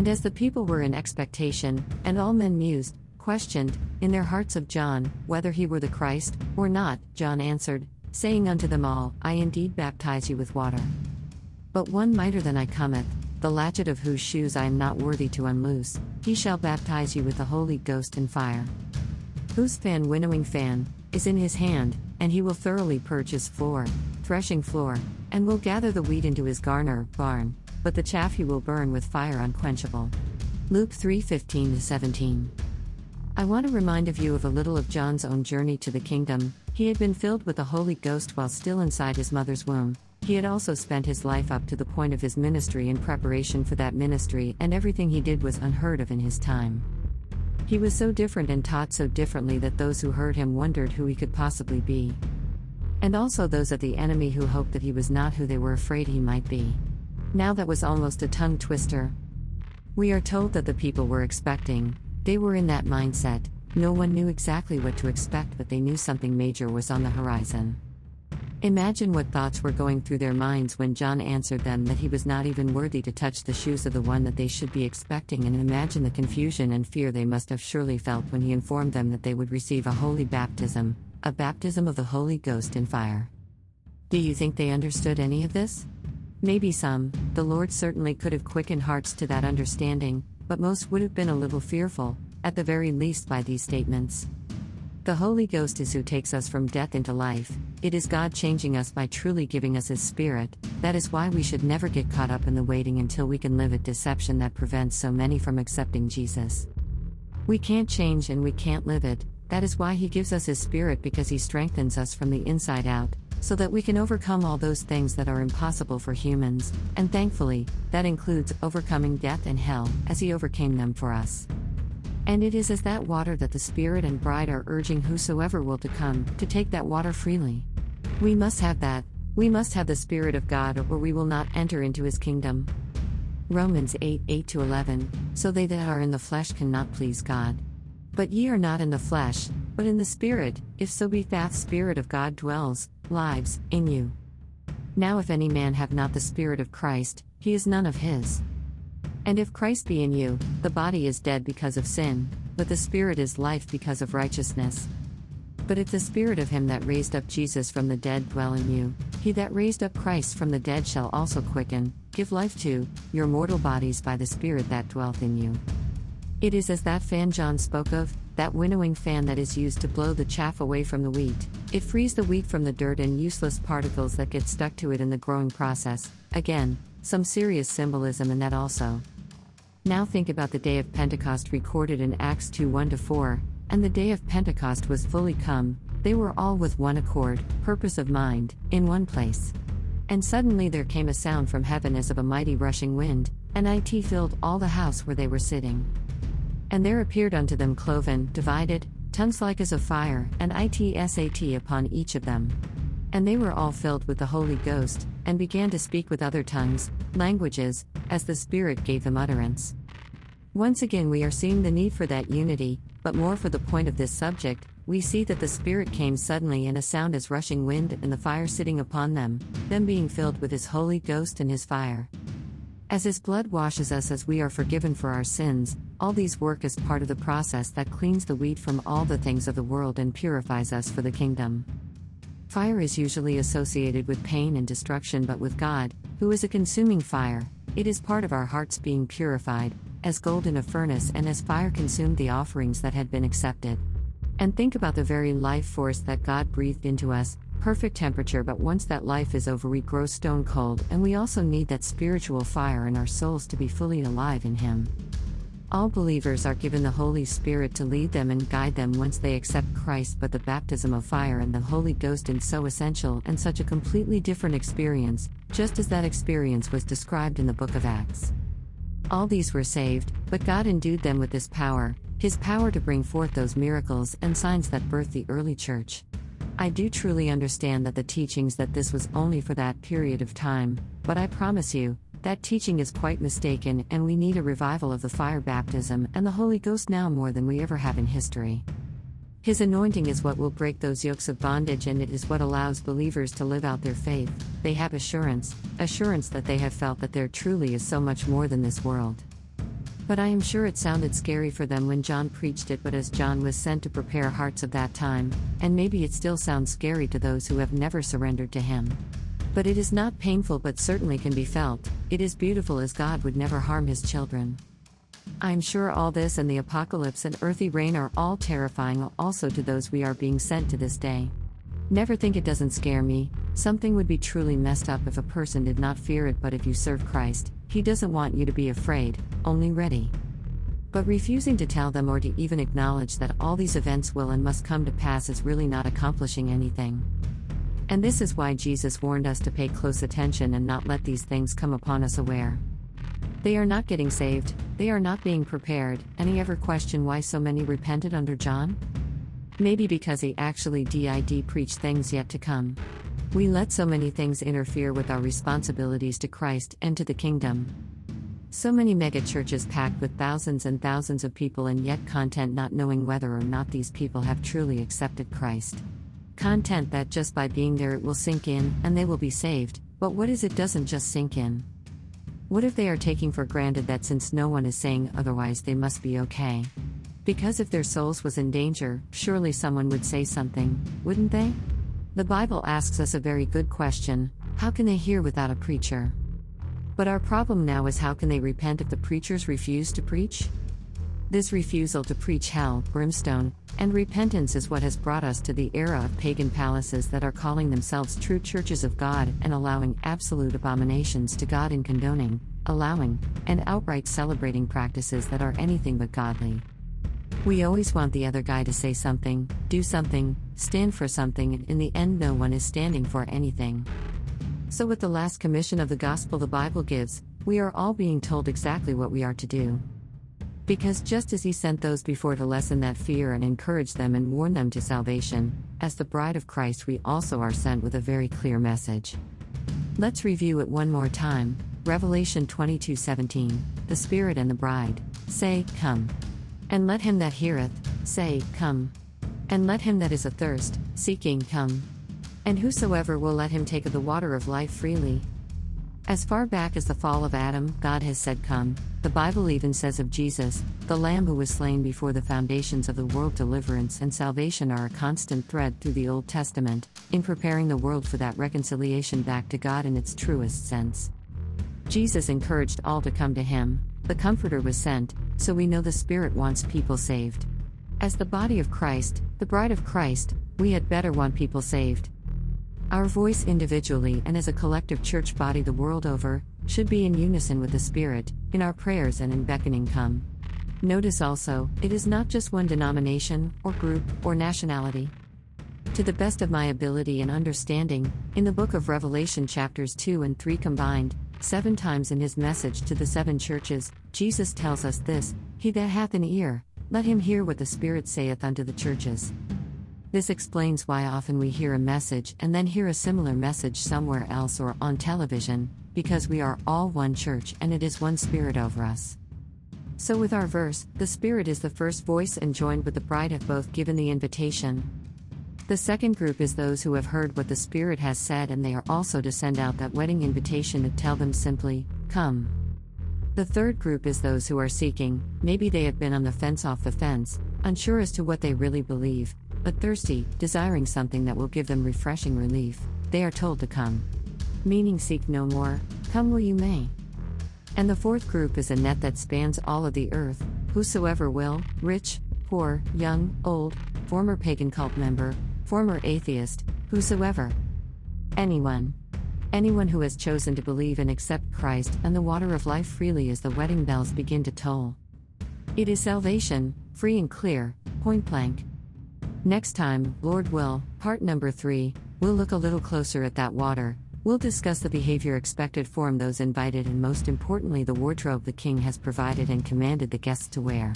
And as the people were in expectation, and all men mused, questioned, in their hearts of John, whether he were the Christ, or not, John answered, saying unto them all, I indeed baptize you with water. But one mightier than I cometh, the latchet of whose shoes I am not worthy to unloose, he shall baptize you with the Holy Ghost and fire. Whose fan winnowing fan is in his hand, and he will thoroughly purge his floor, threshing floor, and will gather the wheat into his garner, barn, but the chaff you will burn with fire unquenchable. Luke 3:15 17. I want to remind of you of a little of John's own journey to the kingdom. He had been filled with the Holy Ghost while still inside his mother's womb. He had also spent his life up to the point of his ministry in preparation for that ministry, and everything he did was unheard of in his time. He was so different and taught so differently that those who heard him wondered who he could possibly be. And also those of the enemy who hoped that he was not who they were afraid he might be. Now that was almost a tongue twister. We are told that the people were expecting, they were in that mindset, no one knew exactly what to expect, but they knew something major was on the horizon. Imagine what thoughts were going through their minds when John answered them that he was not even worthy to touch the shoes of the one that they should be expecting, and imagine the confusion and fear they must have surely felt when he informed them that they would receive a holy baptism, a baptism of the Holy Ghost in fire. Do you think they understood any of this? Maybe some, the Lord certainly could have quickened hearts to that understanding, but most would have been a little fearful, at the very least, by these statements. The Holy Ghost is who takes us from death into life. It is God changing us by truly giving us His Spirit. That is why we should never get caught up in the waiting until we can live a deception that prevents so many from accepting Jesus. We can't change and we can't live it. That is why He gives us His Spirit because He strengthens us from the inside out, so that we can overcome all those things that are impossible for humans. And thankfully, that includes overcoming death and hell, as He overcame them for us. And it is as that water that the Spirit and bride are urging whosoever will to come, to take that water freely. We must have that, we must have the Spirit of God, or we will not enter into his kingdom. Romans 8 8 11 So they that are in the flesh cannot please God. But ye are not in the flesh, but in the Spirit, if so be that Spirit of God dwells, lives, in you. Now if any man have not the Spirit of Christ, he is none of his. And if Christ be in you, the body is dead because of sin, but the Spirit is life because of righteousness. But if the Spirit of him that raised up Jesus from the dead dwell in you, he that raised up Christ from the dead shall also quicken, give life to, your mortal bodies by the Spirit that dwelleth in you. It is as that fan John spoke of, that winnowing fan that is used to blow the chaff away from the wheat. It frees the wheat from the dirt and useless particles that get stuck to it in the growing process. Again, some serious symbolism in that also. Now think about the day of Pentecost recorded in Acts 2 1 4, and the day of Pentecost was fully come, they were all with one accord, purpose of mind, in one place. And suddenly there came a sound from heaven as of a mighty rushing wind, and it filled all the house where they were sitting. And there appeared unto them cloven, divided, tongues like as of fire, and it sat upon each of them and they were all filled with the Holy Ghost, and began to speak with other tongues, languages, as the Spirit gave them utterance. Once again, we are seeing the need for that unity, but more for the point of this subject, we see that the Spirit came suddenly in a sound as rushing wind and the fire sitting upon them, them being filled with His Holy Ghost and His fire. As His blood washes us as we are forgiven for our sins, all these work as part of the process that cleans the wheat from all the things of the world and purifies us for the kingdom. Fire is usually associated with pain and destruction, but with God, who is a consuming fire, it is part of our hearts being purified, as gold in a furnace and as fire consumed the offerings that had been accepted. And think about the very life force that God breathed into us, perfect temperature, but once that life is over, we grow stone cold, and we also need that spiritual fire in our souls to be fully alive in Him. All believers are given the Holy Spirit to lead them and guide them once they accept Christ, but the baptism of fire and the Holy Ghost is so essential and such a completely different experience, just as that experience was described in the book of Acts. All these were saved, but God endued them with this power, His power to bring forth those miracles and signs that birthed the early church. I do truly understand that the teachings that this was only for that period of time, but I promise you, that teaching is quite mistaken, and we need a revival of the fire baptism and the Holy Ghost now more than we ever have in history. His anointing is what will break those yokes of bondage, and it is what allows believers to live out their faith. They have assurance, assurance that they have felt that there truly is so much more than this world. But I am sure it sounded scary for them when John preached it, but as John was sent to prepare hearts of that time, and maybe it still sounds scary to those who have never surrendered to him. But it is not painful, but certainly can be felt. It is beautiful as God would never harm his children. I am sure all this and the apocalypse and earthy rain are all terrifying also to those we are being sent to this day. Never think it doesn't scare me. Something would be truly messed up if a person did not fear it, but if you serve Christ, He doesn't want you to be afraid, only ready. But refusing to tell them or to even acknowledge that all these events will and must come to pass is really not accomplishing anything. And this is why Jesus warned us to pay close attention and not let these things come upon us aware. They are not getting saved, they are not being prepared. Any ever question why so many repented under John? Maybe because he actually did preach things yet to come. We let so many things interfere with our responsibilities to Christ and to the kingdom. So many megachurches packed with thousands and thousands of people and yet content not knowing whether or not these people have truly accepted Christ. Content that just by being there it will sink in and they will be saved, but what is it doesn't just sink in? What if they are taking for granted that since no one is saying otherwise they must be okay? Because if their souls was in danger, surely someone would say something, wouldn't they? The Bible asks us a very good question how can they hear without a preacher? But our problem now is how can they repent if the preachers refuse to preach? This refusal to preach hell, brimstone, and repentance is what has brought us to the era of pagan palaces that are calling themselves true churches of God and allowing absolute abominations to God in condoning, allowing, and outright celebrating practices that are anything but godly. We always want the other guy to say something, do something, stand for something, and in the end, no one is standing for anything. So, with the last commission of the gospel the Bible gives, we are all being told exactly what we are to do. Because just as he sent those before to lessen that fear and encourage them and warn them to salvation, as the bride of Christ, we also are sent with a very clear message. Let's review it one more time. Revelation 22:17. The Spirit and the bride say, "Come." And let him that heareth say, Come. And let him that is athirst, seeking, come. And whosoever will let him take of the water of life freely. As far back as the fall of Adam, God has said, Come. The Bible even says of Jesus, the Lamb who was slain before the foundations of the world, deliverance and salvation are a constant thread through the Old Testament, in preparing the world for that reconciliation back to God in its truest sense. Jesus encouraged all to come to him, the Comforter was sent, so we know the Spirit wants people saved. As the body of Christ, the bride of Christ, we had better want people saved. Our voice individually and as a collective church body the world over should be in unison with the Spirit, in our prayers and in beckoning come. Notice also, it is not just one denomination, or group, or nationality. To the best of my ability and understanding, in the book of Revelation, chapters 2 and 3 combined, seven times in his message to the seven churches, Jesus tells us this He that hath an ear, let him hear what the Spirit saith unto the churches. This explains why often we hear a message and then hear a similar message somewhere else or on television, because we are all one church and it is one Spirit over us. So, with our verse, the Spirit is the first voice and joined with the bride have both given the invitation. The second group is those who have heard what the Spirit has said and they are also to send out that wedding invitation to tell them simply, Come. The third group is those who are seeking, maybe they have been on the fence off the fence, unsure as to what they really believe, but thirsty, desiring something that will give them refreshing relief, they are told to come. Meaning, seek no more, come where you may. And the fourth group is a net that spans all of the earth, whosoever will, rich, poor, young, old, former pagan cult member, former atheist, whosoever. Anyone. Anyone who has chosen to believe and accept Christ and the water of life freely as the wedding bells begin to toll. It is salvation, free and clear, point blank. Next time, Lord will, part number three, we'll look a little closer at that water. We'll discuss the behavior expected from those invited and most importantly the wardrobe the king has provided and commanded the guests to wear.